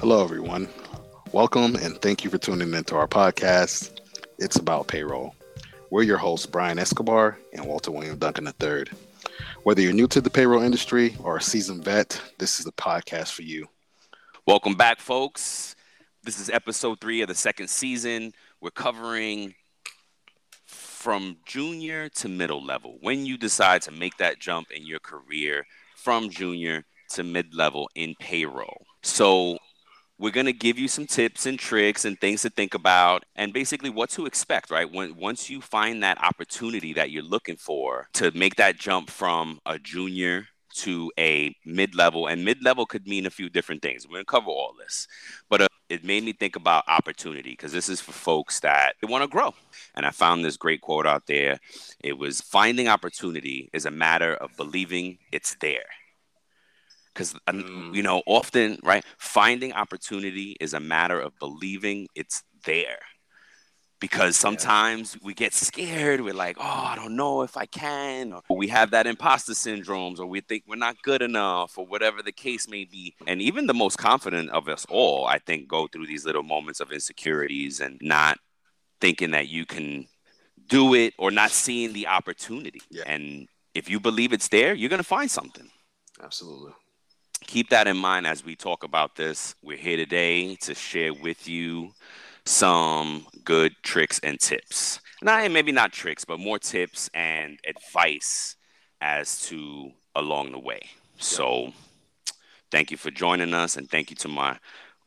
Hello, everyone. Welcome and thank you for tuning into our podcast. It's about payroll. We're your hosts, Brian Escobar and Walter William Duncan III. Whether you're new to the payroll industry or a seasoned vet, this is the podcast for you. Welcome back, folks. This is episode three of the second season. We're covering from junior to middle level when you decide to make that jump in your career from junior to mid level in payroll. So, we're going to give you some tips and tricks and things to think about and basically what to expect right? When once you find that opportunity that you're looking for to make that jump from a junior to a mid-level and mid-level could mean a few different things. We're going to cover all this but uh, it made me think about opportunity because this is for folks that they want to grow. And i found this great quote out there. It was finding opportunity is a matter of believing it's there because mm. you know often right finding opportunity is a matter of believing it's there because sometimes yeah. we get scared we're like oh i don't know if i can or we have that imposter syndromes or we think we're not good enough or whatever the case may be and even the most confident of us all i think go through these little moments of insecurities and not thinking that you can do it or not seeing the opportunity yeah. and if you believe it's there you're going to find something absolutely keep that in mind as we talk about this. We're here today to share with you some good tricks and tips. Not maybe not tricks, but more tips and advice as to along the way. So thank you for joining us and thank you to my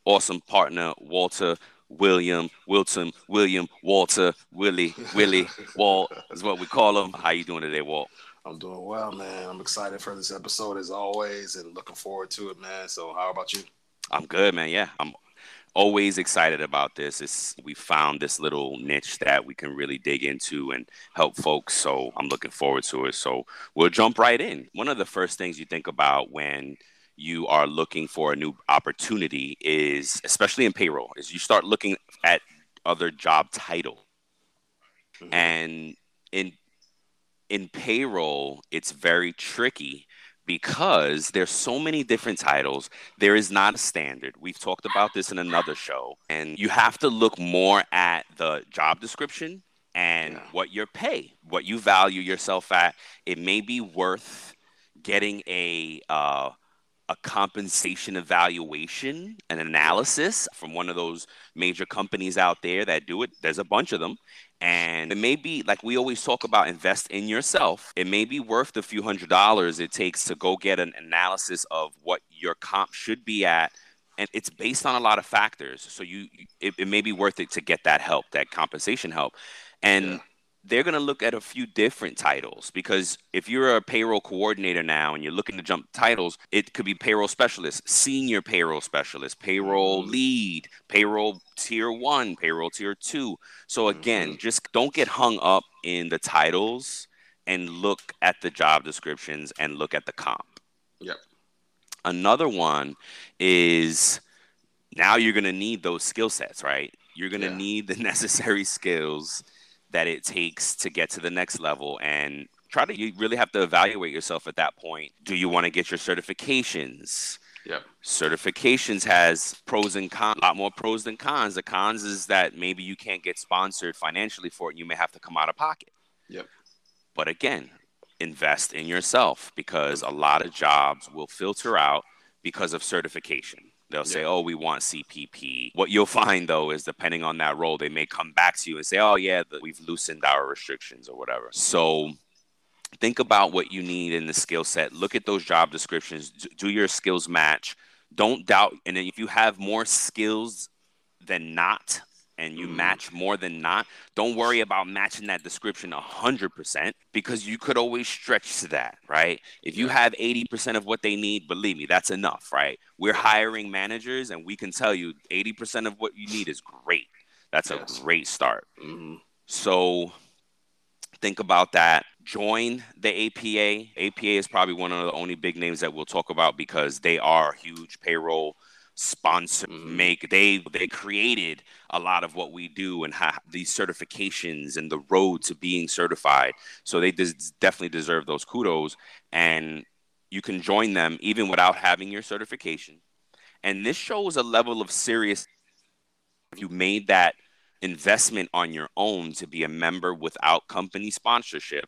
awesome partner Walter William, Wilton, William, Walter, Willie, Willie, Walt is what we call him. How you doing today, Walt? I'm doing well, man. I'm excited for this episode as always and looking forward to it, man. So, how about you? I'm good, man. Yeah, I'm always excited about this. It's we found this little niche that we can really dig into and help folks. So, I'm looking forward to it. So, we'll jump right in. One of the first things you think about when you are looking for a new opportunity is especially in payroll is you start looking at other job titles. Mm-hmm. And in in payroll, it's very tricky because there's so many different titles. There is not a standard. We've talked about this in another show and you have to look more at the job description and yeah. what your pay what you value yourself at. It may be worth getting a uh, a compensation evaluation an analysis from one of those major companies out there that do it. There's a bunch of them and it may be like we always talk about invest in yourself. It may be worth the few hundred dollars it takes to go get an analysis of what your comp should be at. And it's based on a lot of factors. So you, it, it may be worth it to get that help, that compensation help. And yeah they're going to look at a few different titles because if you're a payroll coordinator now and you're looking to jump titles, it could be payroll specialist, senior payroll specialist, payroll mm-hmm. lead, payroll tier one, payroll tier two. So, again, mm-hmm. just don't get hung up in the titles and look at the job descriptions and look at the comp. Yep. Another one is now you're going to need those skill sets, right? You're going to yeah. need the necessary skills that it takes to get to the next level and try to you really have to evaluate yourself at that point do you want to get your certifications yeah Certifications has pros and cons, a lot more pros than cons. The cons is that maybe you can't get sponsored financially for it. And you may have to come out of pocket. Yep. But again, invest in yourself because a lot of jobs will filter out because of certification. They'll yeah. say, "Oh, we want CPP." What you'll find though is, depending on that role, they may come back to you and say, "Oh, yeah, the, we've loosened our restrictions or whatever." So think about what you need in the skill set. Look at those job descriptions. Do your skills match? Don't doubt. And if you have more skills than not, and you mm. match more than not, don't worry about matching that description 100% because you could always stretch to that, right? If you have 80% of what they need, believe me, that's enough, right? We're hiring managers and we can tell you 80% of what you need is great. That's yes. a great start. Mm-hmm. So think about that. Join the APA. APA is probably one of the only big names that we'll talk about because they are huge payroll sponsor mm-hmm. make they they created a lot of what we do and have these certifications and the road to being certified so they des- definitely deserve those kudos and you can join them even without having your certification And this shows a level of serious. If you made that investment on your own to be a member without company sponsorship,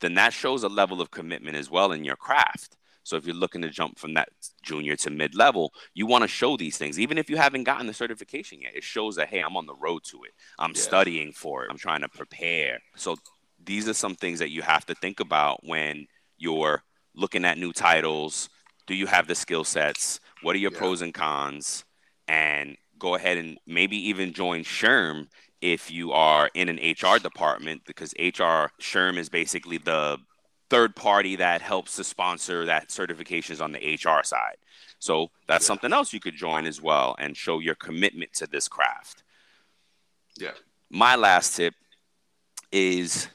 then that shows a level of commitment as well in your craft. So if you're looking to jump from that junior to mid level, you want to show these things, even if you haven't gotten the certification yet. It shows that hey, I'm on the road to it. I'm yeah. studying for it. I'm trying to prepare. So these are some things that you have to think about when you're looking at new titles. Do you have the skill sets? What are your yeah. pros and cons? And go ahead and maybe even join SHRM if you are in an HR department because HR SHRM is basically the third party that helps to sponsor that certifications on the HR side. So that's yeah. something else you could join as well and show your commitment to this craft. Yeah. My last tip is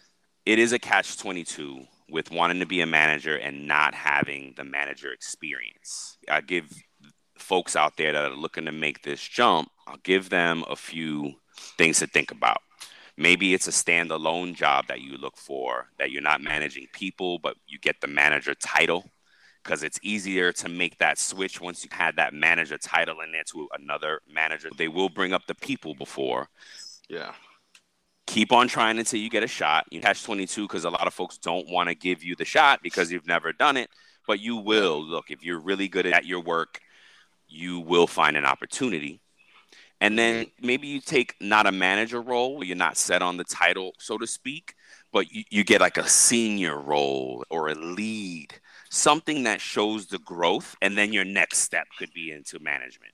it is a catch 22 with wanting to be a manager and not having the manager experience. I give folks out there that are looking to make this jump, I'll give them a few things to think about. Maybe it's a standalone job that you look for, that you're not managing people, but you get the manager title because it's easier to make that switch once you had that manager title in there to another manager. They will bring up the people before. Yeah. Keep on trying until you get a shot. You catch 22 because a lot of folks don't want to give you the shot because you've never done it, but you will. Look, if you're really good at your work, you will find an opportunity. And then mm-hmm. maybe you take not a manager role, you're not set on the title, so to speak, but you, you get like a senior role or a lead, something that shows the growth. And then your next step could be into management.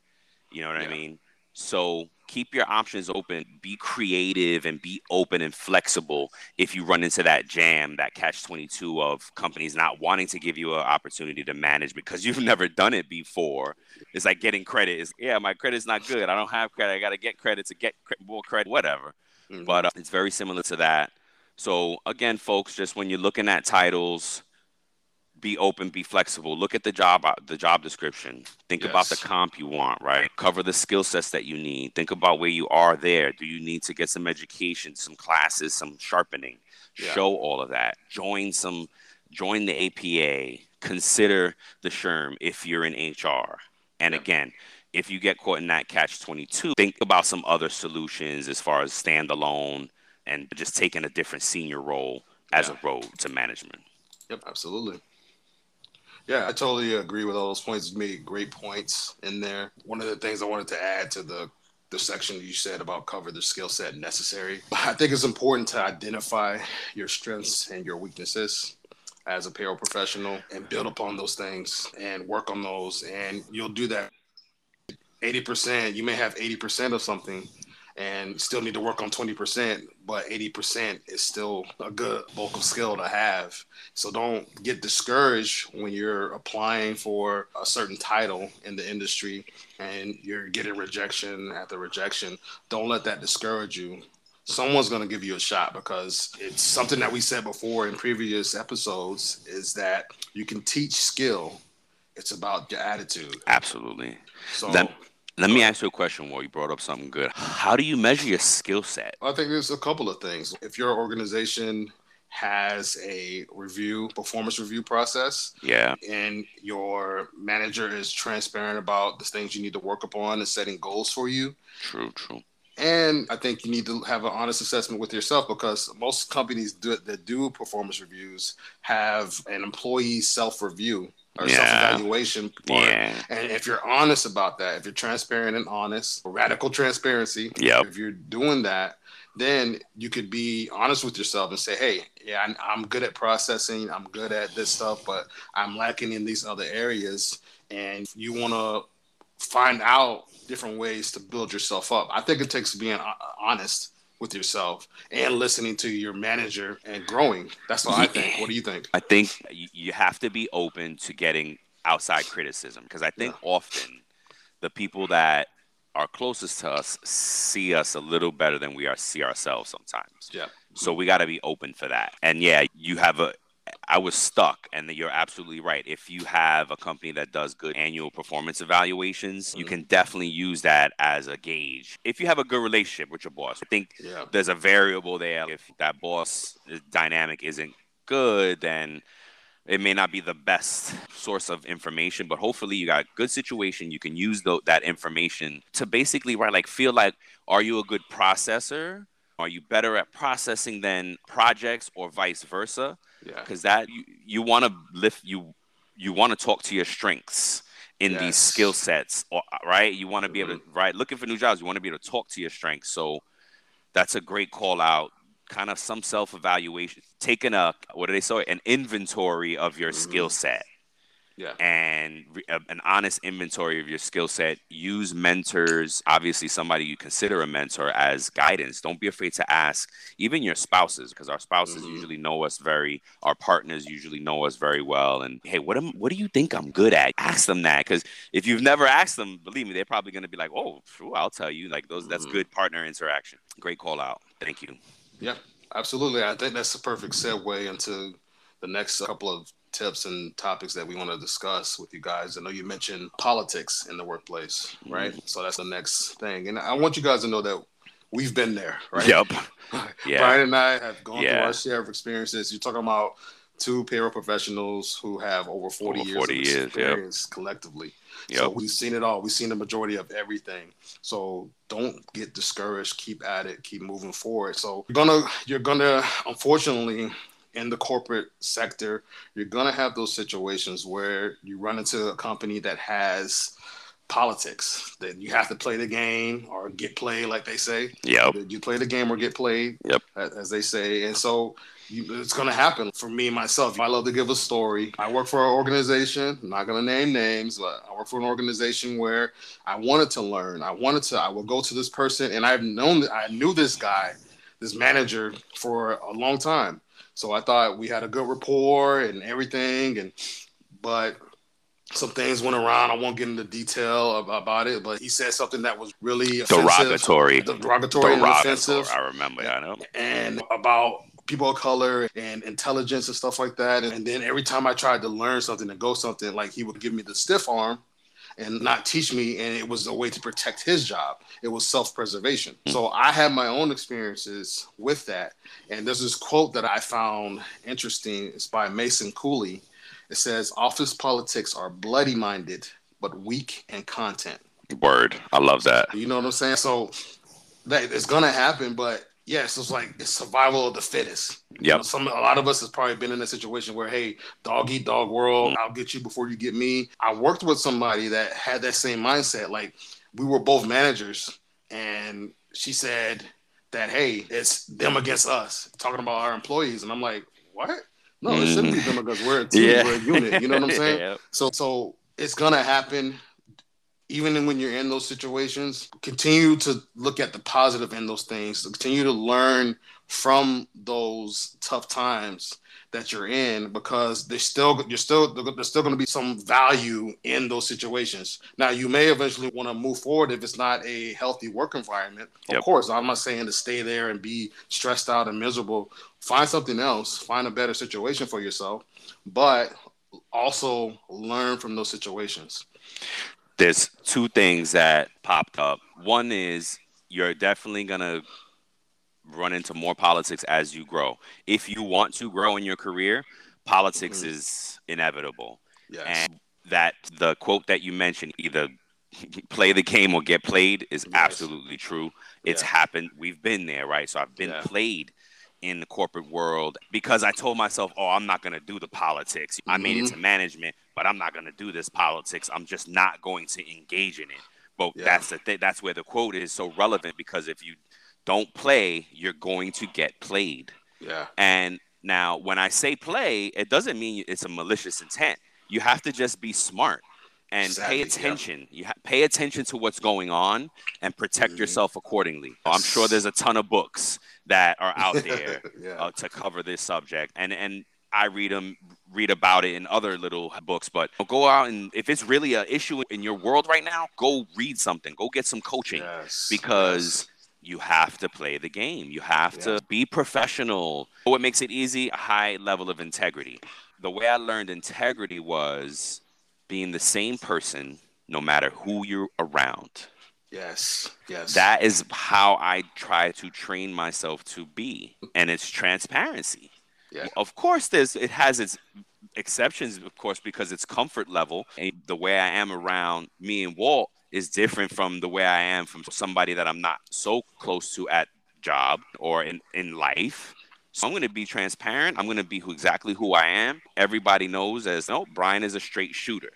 You know what yeah. I mean? So keep your options open, be creative and be open and flexible if you run into that jam, that catch 22 of companies not wanting to give you an opportunity to manage because you've never done it before. It's like getting credit is, yeah, my credit's not good. I don't have credit. I got to get credit to get more credit, whatever. Mm-hmm. But uh, it's very similar to that. So again, folks, just when you're looking at titles, be open, be flexible. Look at the job uh, the job description. Think yes. about the comp you want, right? Cover the skill sets that you need. Think about where you are there. Do you need to get some education, some classes, some sharpening? Yeah. Show all of that. Join some join the APA. Consider the SHRM if you're in HR. And yeah. again, if you get caught in that catch 22, think about some other solutions as far as standalone and just taking a different senior role as yeah. a road to management. Yep, absolutely. Yeah, I totally agree with all those points. You made great points in there. One of the things I wanted to add to the the section you said about cover the skill set necessary. I think it's important to identify your strengths and your weaknesses as a payroll professional and build upon those things and work on those. And you'll do that 80%. You may have 80% of something and still need to work on 20%, but 80% is still a good vocal skill to have. So don't get discouraged when you're applying for a certain title in the industry and you're getting rejection after rejection. Don't let that discourage you. Someone's going to give you a shot because it's something that we said before in previous episodes is that you can teach skill. It's about your attitude. Absolutely. So that- let me ask you a question while you brought up something good. How do you measure your skill set? I think there's a couple of things. If your organization has a review, performance review process, yeah, and your manager is transparent about the things you need to work upon and setting goals for you. True, true. And I think you need to have an honest assessment with yourself because most companies do, that do performance reviews have an employee self review or yeah. self-evaluation part. Yeah. And if you're honest about that, if you're transparent and honest, radical transparency, yep. if you're doing that, then you could be honest with yourself and say, "Hey, yeah, I'm good at processing. I'm good at this stuff, but I'm lacking in these other areas." And you want to find out different ways to build yourself up. I think it takes being uh, honest with yourself and listening to your manager and growing. That's what. I think. What do you think? I think you have to be open to getting outside criticism because I think yeah. often the people that are closest to us see us a little better than we are see ourselves sometimes. Yeah. So we got to be open for that. And yeah, you have a I was stuck, and you're absolutely right. If you have a company that does good annual performance evaluations, mm-hmm. you can definitely use that as a gauge. If you have a good relationship with your boss, I think yeah. there's a variable there. If that boss dynamic isn't good, then it may not be the best source of information, but hopefully you got a good situation. You can use the, that information to basically right like feel like are you a good processor? Are you better at processing than projects or vice versa? Yeah. Because that you, you want to lift you you want to talk to your strengths in these skill sets, or right? You want to be able to Mm-hmm. right looking for new jobs. You want to be able to talk to your strengths. So that's a great call out. Kind of some self evaluation, taking a what do they say? An inventory of your skill Mm-hmm. set Yeah. and re- a- an honest inventory of your skill set. Use mentors, obviously somebody you consider a mentor as guidance. Don't be afraid to ask even your spouses because our spouses Mhm. usually know us very our partners usually know us very well and hey, what am what do you think I'm good at? Ask them that cuz if you've never asked them, believe me, they're probably going to be like, "Oh, sure, I'll tell you." Like those that's Mhm. good partner interaction. Great call out. Thank you. Yeah, absolutely. I think that's the perfect segue into the next couple of tips and topics that we want to discuss with you guys. I know you mentioned politics in the workplace, right? Mm-hmm. So that's the next thing. And I want you guys to know that we've been there, right? Yep. Yeah. Brian and I have gone through our share of experiences. You're talking about two payroll professionals who have over 40 Over years 40 of years, yep. experience collectively. So Yep. we've seen it all. We've seen the majority of everything. So don't get discouraged. Keep at it. Keep moving forward. So you're gonna you're gonna unfortunately in the corporate sector, you're gonna have those situations where you run into a company that has politics that you have to play the game or get played, like they say. Yeah, You play the game or get played. Yep. As they say, and so you, it's to happen for me myself. I love to give a story. I work for an organization. I'm not to name names, but I work for an organization where I wanted to learn. I wanted to. I will go to this person, and I've known. I knew this guy, this manager, for a long time. So I thought we had a good rapport and everything, and but some things went around. I won't get into detail about it, but he said something that was really Derogatory. derogatory, and Derogatory. offensive, I remember. I know. and about people of color and intelligence and stuff like that. And then every time I tried to learn something and go something, like he would give me the stiff arm and not teach me. And it was a way to protect his job. It was self preservation. Hmm. So I had my own experiences with that. And there's this quote that I found interesting. It's by Mason Cooley. It says, Office politics are bloody minded, but weak in content. Word. I love that. You know what I'm saying? So that it's gonna happen, but yes, it's like it's survival of the fittest. You know, some a lot of us has probably been in a situation where, hey, dog eat dog world, mm. I'll get you before you get me. I worked with somebody that had that same mindset. Like we were both managers, and she said that, hey, it's them against us, talking about our employees, and I'm like, what? No, it shouldn't be them against we're a team, Yeah. we're a unit. You know what I'm saying? Yep. So so it's gonna happen even when you're in those situations. Continue to look at the positive in those things. Continue to learn from those tough times that you're in because there's still you're still there's still going to be some value in those situations. Now you may eventually want to move forward if it's not a healthy work environment. Of Yep. course, I'm not saying to stay there and be stressed out and miserable. Find something else. Find a better situation for yourself, but also learn from those situations. There's two things that popped up. One is you're definitely gonna run into more politics as you grow. If you want to grow in your career, politics Mhm. is inevitable. Yes. And that the quote that you mentioned, either play the game or get played, is Yes. absolutely true. It's Yeah. happened. We've been there, right? So I've been Yeah. played in the corporate world because I told myself, "Oh, I'm not going to do the politics. I made it to management, but I'm not going to do this politics. I'm just not going to engage in it." But Yeah. that's the th- that's where the quote is so relevant because if you don't play, you're going to get played. yeah. And now, when I say play, it doesn't mean it's a malicious intent. You have to just be smart and pay yeah. attention. You ha- pay attention to what's going on and protect Mhm. yourself accordingly. I'm sure there's a ton of books that are out there yeah. uh, to cover this subject, and and I read them, read about it in other little books. But go out and if it's really an issue in your world right now, go read something. Go get some coaching yes. because you have to play the game. You have Yeah. to be professional. What makes it easy? A high level of integrity. The way I learned integrity was being the same person no matter who you're around. yes. Yes. That is how I try to train myself to be. And it's transparency. Yeah. Of course there's it has its exceptions, of course, because it's comfort level. And the way I am around me and Walt is different from the way I am from somebody that I'm not so close to at job or in, in life. So I'm going to be transparent. I'm going to be who, exactly who I am. Everybody knows as no, Brian is a straight shooter.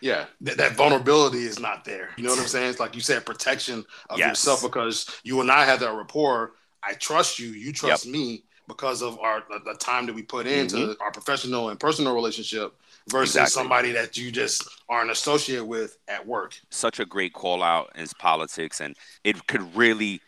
Yeah, Th- that vulnerability is not there. You know what I'm saying? It's like you said, protection of Yes. yourself because you and I have that rapport. I trust you. You trust me because of our the, time that we put into mm-hmm. our professional and personal relationship versus Exactly. somebody that you just aren't associated with at work. Such a great call out is politics, and it could really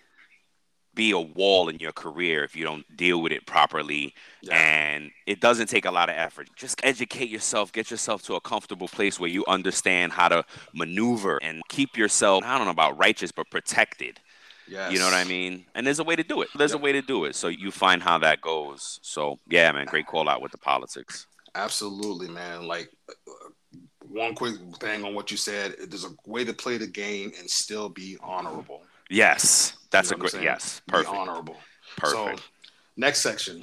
be a wall in your career if you don't deal with it properly. Yeah. And it doesn't take a lot of effort. Just educate yourself, get yourself to a comfortable place where you understand how to maneuver and keep yourself, I don't know about righteous, but protected. Yes. You know what I mean? And there's a way to do it. There's Yep. a way to do it. So you find how that goes. So yeah, man, great call out with the politics. Absolutely, man. Like uh, one quick thing on what you said. There's a way to play the game and still be honorable. Yes, that's You a know what great yes, Be perfect, honorable. perfect. So, next section,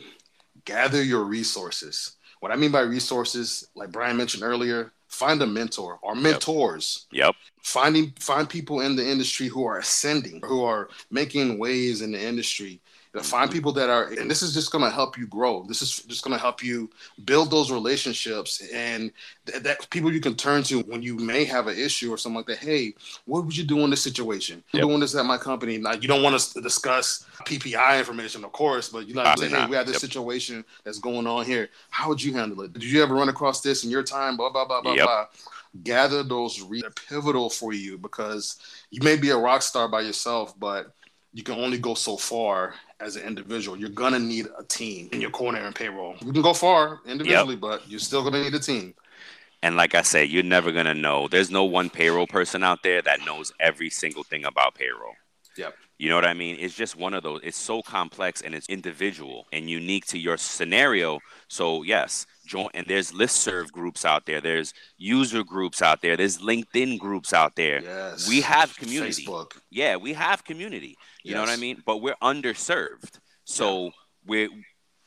gather your resources. What I mean by resources, like Brian mentioned earlier, find a mentor or mentors. yep, Finding find people in the industry who are ascending, who are making waves in the industry. You know, Find people that are, and this is just going to help you grow. This is just going to help you build those relationships and th- that people you can turn to when you may have an issue or something like that. Hey, what would you do in this situation? Yep. doing this at my company. Now, you don't want to discuss PII information, of course, but you say, hey, we have this Yep. situation that's going on here. How would you handle it? Did you ever run across this in your time? Blah blah blah blah Yep. blah. Gather those re- pivotal for you because you may be a rock star by yourself, but you can only go so far as an individual. You're gonna need a team in your corner and payroll. You can go far individually, but you're still gonna need a team. and like I said, you're never gonna know. There's no one payroll person out there that knows every single thing about payroll. Yep. You know what I mean? It's just one of those. It's so complex and it's individual and unique to your scenario. So yes, join. And there's listserv groups out there. There's user groups out there. There's LinkedIn groups out there. Yes. We have community. Facebook. Yeah, we have community. You know what I mean? But we're underserved. So we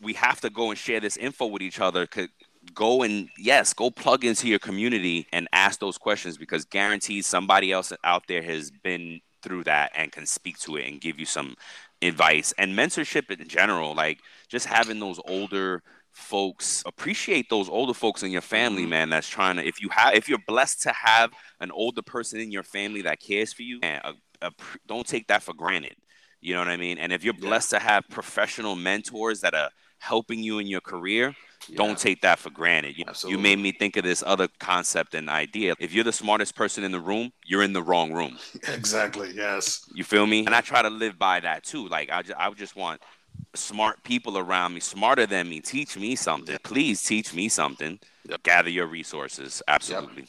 we have to go and share this info with each other. Could go and yes, go plug into your community and ask those questions because guaranteed somebody else out there has been through that and can speak to it and give you some advice and mentorship in general. Like just having those older folks appreciate those older folks in your family Mhm. man that's trying to if you have if you're blessed to have an older person in your family that cares for you man, uh, appre- don't take that for granted you know what i mean and if you're Yeah. blessed to have professional mentors that are helping you in your career Yeah. don't take that for granted you, you made me think of this other concept and idea if you're the smartest person in the room you're in the wrong room Exactly. Yes. you feel me? And I try to live by that too. Like I just, I just want smart people around me, smarter than me. Teach me something. Please teach me something. Yep. Gather your resources. Absolutely.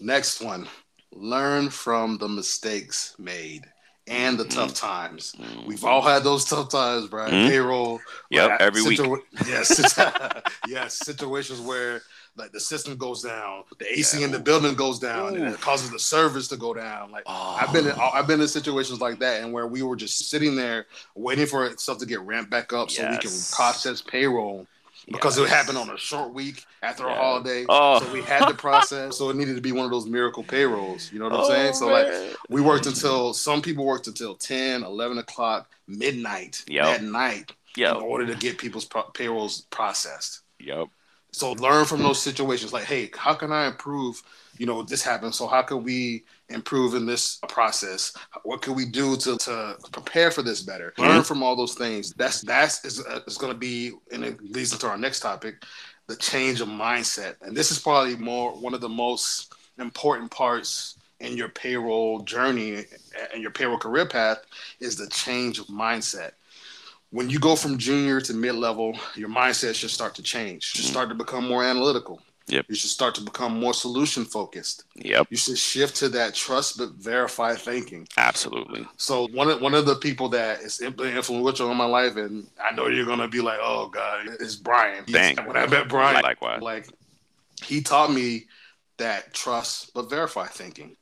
Next one. Learn from the mistakes made and the Mm-hmm. tough times. We've all had those tough times, Brian. Mhm. Payroll. Yep, like, every week. Yes, yes. Situations where like the system goes down, the AC Yeah. in the building goes down, and it causes the service to go down. Like Oh. I've been in, ah. I've been in situations like that, and where we were just sitting there waiting for stuff to get ramped back up so we can process payroll because it happened on a short week after a holiday. Oh. So we had to process. so it needed to be one of those miracle payrolls. You know what I'm oh, saying? So like we worked until some people worked until 10, 11 o'clock, midnight Yep. that night in order to get people's pro- payrolls processed. yep. So learn from those situations. Like, hey, how can I improve? You know, this happened. So how can we improve in this process? What can we do to, to prepare for this better? Learn from all those things. That's that's is, uh, is going to be, and it leads into our next topic, the change of mindset. And this is probably more one of the most important parts in your payroll journey and your payroll career path is the change of mindset when you go from junior to mid level, your mindset should start to change. You should mm-hmm. start to become more analytical. Yep. You should start to become more solution focused. Yep. You should shift to that trust but verify thinking. Absolutely. So one of one of the people that is influential in my life, and I know you're gonna be like, "Oh God," is Brian. Dang. When I met Brian, Likewise. like he taught me that trust but verify thinking.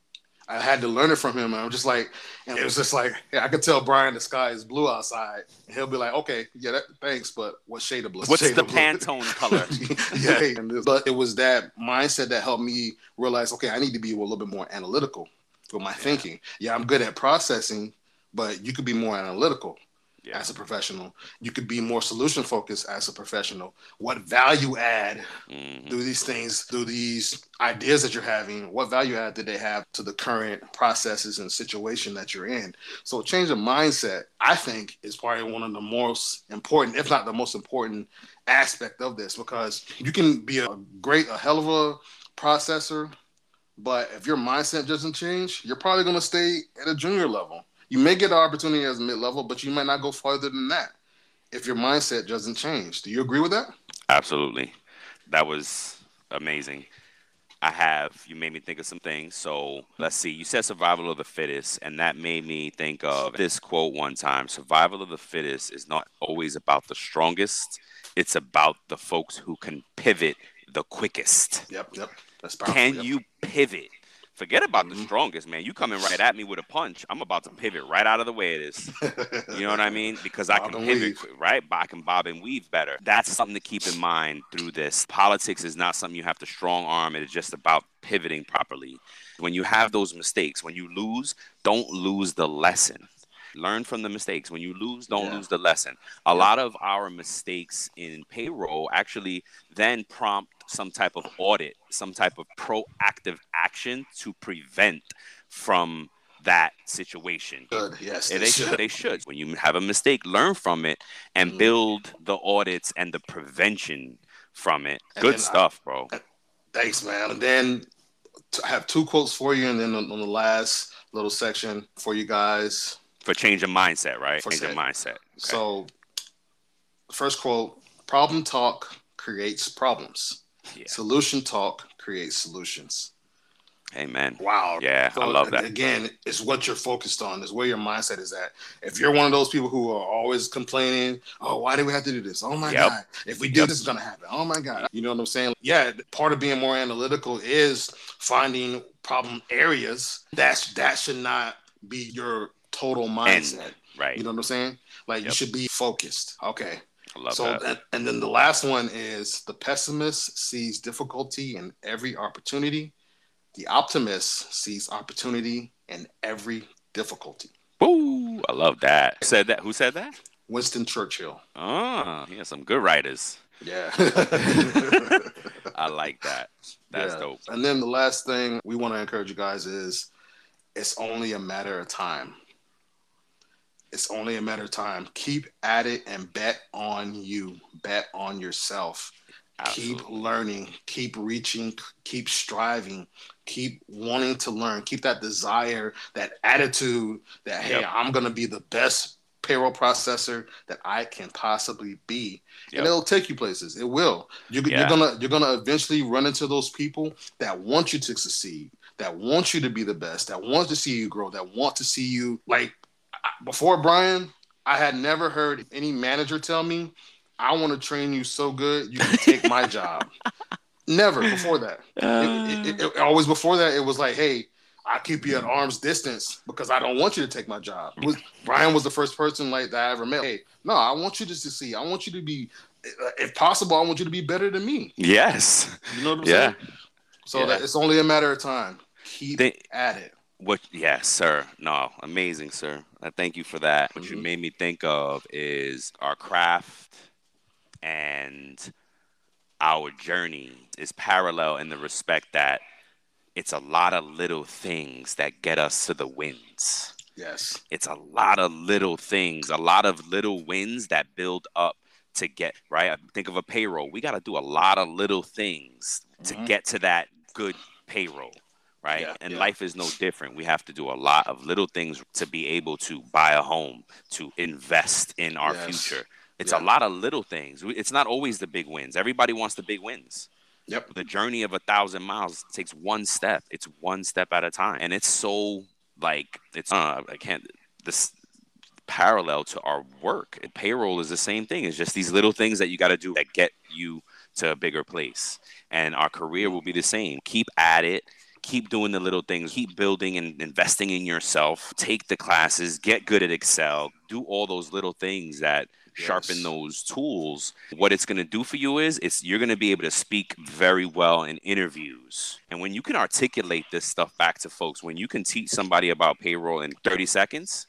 I had to learn it from him. And I'm just like, and it was just like, yeah, I could tell Brian the sky is blue outside. And he'll be like, okay, yeah, that, thanks, but what shade of blue? What's shade the? Pantone color? yeah, but it was that mindset that helped me realize, okay, I need to be a little bit more analytical with my yeah. thinking. Yeah, I'm good at processing, but you could be more analytical yeah. as a professional. You could be more solution focused as a professional. What value add mm-hmm. do these things, do these ideas that you're having, what value add did they have to the current processes and situation that you're in? So change of mindset, I think, is probably one of the most important, if not the most important aspect of this, because you can be a great, a hell of a processor, but if your mindset doesn't change, you're probably going to stay at a junior level you may get an opportunity as mid level, but you might not go farther than that if your mindset doesn't change. Do you agree with that? Absolutely. That was amazing. I have, you made me think of some things. So let's see, you said survival of the fittest, and that made me think of this quote one time survival of the fittest is not always about the strongest, it's about the folks who can pivot the quickest. Yep, yep. That's powerful. Can yep. you pivot? Forget about mm-hmm. the strongest, man. You coming right at me with a punch. I'm about to pivot right out of the way of this. You know what I mean? Because I can pivot, weave. right? I can bob and weave better. That's something to keep in mind through this. Politics is not something you have to strong arm. It is just about pivoting properly. When you have those mistakes, when you lose, don't lose the lesson. Learn from the mistakes. When you lose, don't yeah. lose the lesson. A lot of our mistakes in payroll actually then prompt some type of audit, some type of proactive action to prevent from that situation. Good. Yes, they, they should. They should. When you have a mistake, learn from it and mm. build the audits and the prevention from it. And Good stuff, I, bro. Thanks, man. And then I have two quotes for you, and then on, on the last little section for you guys for change of mindset, right? For change set. of mindset. Okay. So, first quote: "Problem talk creates problems." Yeah. Solution talk creates solutions. Amen. Wow. Yeah, so, I love that. Again, it's what you're focused on, is where your mindset is at. If you're one of those people who are always complaining, oh, why do we have to do this? Oh my yep. God. If we do yep. this, is gonna happen. Oh my God. You know what I'm saying? Yeah, part of being more analytical is finding problem areas. That's that should not be your total mindset. And, right. You know what I'm saying? Like yep. you should be focused. Okay. I love so, that. And, and then the last one is the pessimist sees difficulty in every opportunity. The optimist sees opportunity in every difficulty. Ooh, I love that. Who said that? Who said that? Winston Churchill. Oh, he has some good writers. Yeah. I like that. That's yeah. dope. And then the last thing we want to encourage you guys is it's only a matter of time. It's only a matter of time. Keep at it and bet on you. Bet on yourself. Absolutely. Keep learning. Keep reaching. Keep striving. Keep wanting to learn. Keep that desire, that attitude that, hey, yep. I'm going to be the best payroll processor that I can possibly be. Yep. And it'll take you places. It will. You're, yeah. you're, gonna you're gonna eventually run into those people that want you to succeed, that want you to be the best, that want to see you grow, that want to see you like before Brian, I had never heard any manager tell me, I want to train you so good you can take my job. Never before that. Uh... It, it, it, always before that, it was like, hey, I keep you at arm's distance because I don't want you to take my job. Was, Brian was the first person like that I ever met. Hey, no, I want you to succeed. I want you to be, if possible, I want you to be better than me. Yes. You know what I'm yeah. saying? So yeah. that it's only a matter of time. Keep they, at it. What? Yes, sir. No, amazing, sir. I thank you for that. What mm-hmm. you made me think of is our craft and our journey is parallel in the respect that it's a lot of little things that get us to the wins. Yes. It's a lot of little things, a lot of little wins that build up to get right. Think of a payroll. We got to do a lot of little things mm-hmm. to get to that good payroll right? Yeah, and yeah. life is no different. We have to do a lot of little things to be able to buy a home, to invest in our yes. future. It's yeah. a lot of little things. It's not always the big wins. Everybody wants the big wins. Yep. The journey of a thousand miles takes one step. It's one step at a time, and it's so like it's. Uh, I can't. This parallel to our work. Payroll is the same thing. It's just these little things that you got to do that get you to a bigger place. And our career will be the same. Keep at it keep doing the little things, keep building and investing in yourself, take the classes, get good at Excel, do all those little things that sharpen Yes. those tools. What it's going to do for you is it's you're going to be able to speak very well in interviews. And when you can articulate this stuff back to folks, when you can teach somebody about payroll in 30 seconds,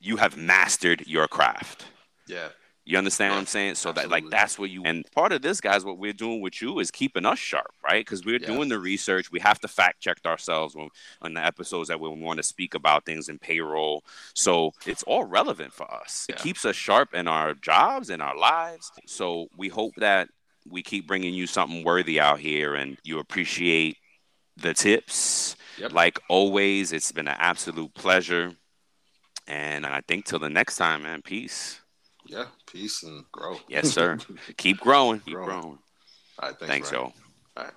you have mastered your craft. Yeah. You understand what I'm saying? So that like that's what you and part of this, guys, what we're doing with you is keeping us sharp, right? Because we're Yeah. doing the research. We have to fact check ourselves when, on the episodes that we want to speak about things in payroll. So it's all relevant for us. Yeah. It keeps us sharp in our jobs and our lives. So we hope that we keep bringing you something worthy out here and you appreciate the tips. Yep. Like always, it's been an absolute pleasure. And I think till the next time, man, peace. Yeah. Peace and grow. Yes, sir. Keep growing. Keep Growing. growing. All right. Thanks, Thanks, Brian. y'all. All right.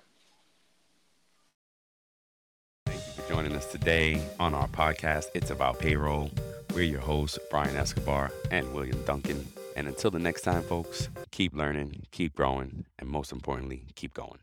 Thank you for joining us today on our podcast. It's about payroll. We're your hosts, Brian Escobar and William Duncan. And until the next time, folks, keep learning, keep growing, and most importantly, keep going.